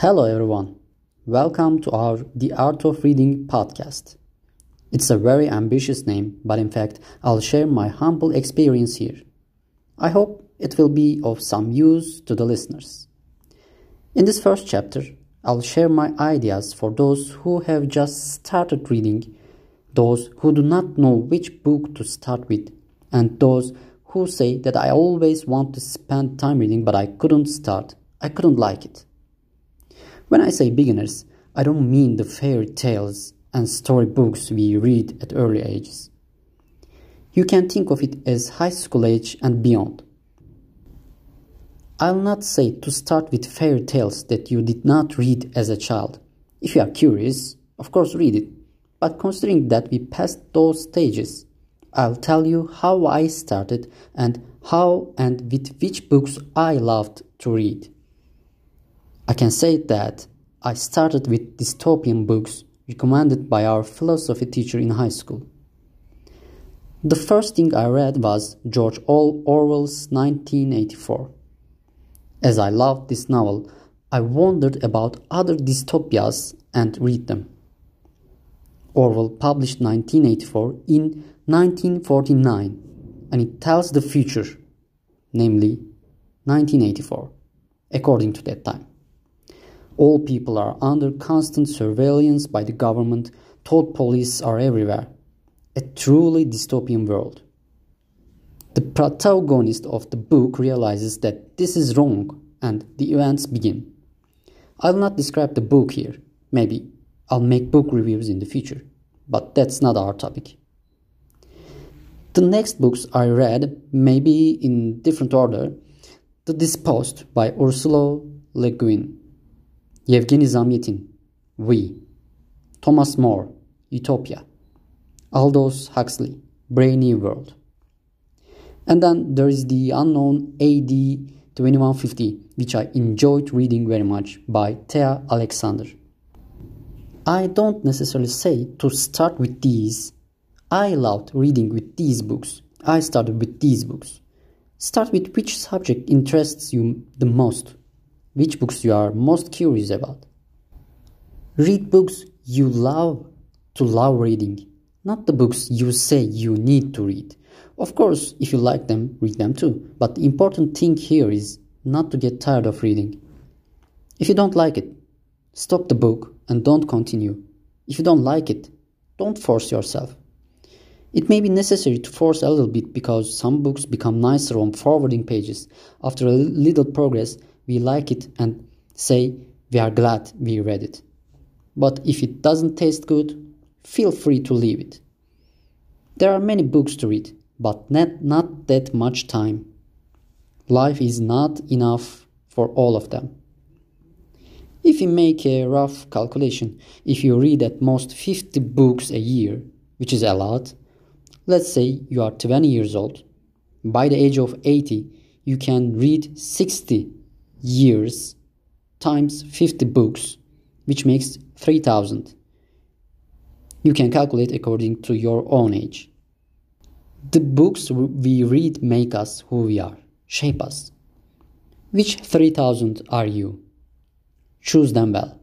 Hello, everyone. Welcome to our The Art of Reading podcast. It's a very ambitious name, but in fact, I'll share my humble experience here. I hope it will be of some use to the listeners. In this first chapter, I'll share my ideas for those who have just started reading, those who do not know which book to start with, and those who say that I always want to spend time reading but I couldn't start. I couldn't like it. When I say beginners, I don't mean the fairy tales and storybooks we read at early ages. You can think of it as high school age and beyond. I'll not say to start with fairy tales that you did not read as a child. If you are curious, of course read it. But considering that we passed those stages, I'll tell you how I started and how and with which books I loved to read. I can say that I started with dystopian books recommended by our philosophy teacher in high school. The first thing I read was George Orwell's 1984. As I loved this novel, I wondered about other dystopias and read them. Orwell published 1984 in 1949 and it tells the future, namely 1984, according to that time. All people are under constant surveillance by the government, thought police are everywhere. A truly dystopian world. The protagonist of the book realizes that this is wrong and the events begin. I'll not describe the book here. Maybe I'll make book reviews in the future, but that's not our topic. The next books I read, maybe in different order, The Dispossessed by Ursula Le Guin, Yevgeny Zamyatin, We, Thomas More, Utopia, Aldous Huxley, Brave New World. And then there is the unknown AD 2150, which I enjoyed reading very much by Thea Alexander. I don't necessarily say to start with these. I loved reading with these books. I started with these books. Start with which subject interests you the most which books you are most curious about. Read books you love to love reading, not the books you say you need to read. Of course, if you like them, read them too. But the important thing here is not to get tired of reading. If you don't like it, stop the book and don't continue. If you don't like it, don't force yourself. It may be necessary to force a little bit because some books become nicer on forwarding pages. After a little progress, we like it and say we are glad we read it. But if it doesn't taste good, feel free to leave it. There are many books to read, but not, not that much time. Life is not enough for all of them. If you make a rough calculation, if you read at most 50 books a year, which is a lot, let's say you are 20 years old, by the age of 80, you can read 60 years times 50 books, which makes 3000. You can calculate according to your own age. The books we read make us who we are, shape us. Which 3000 are you? Choose them well.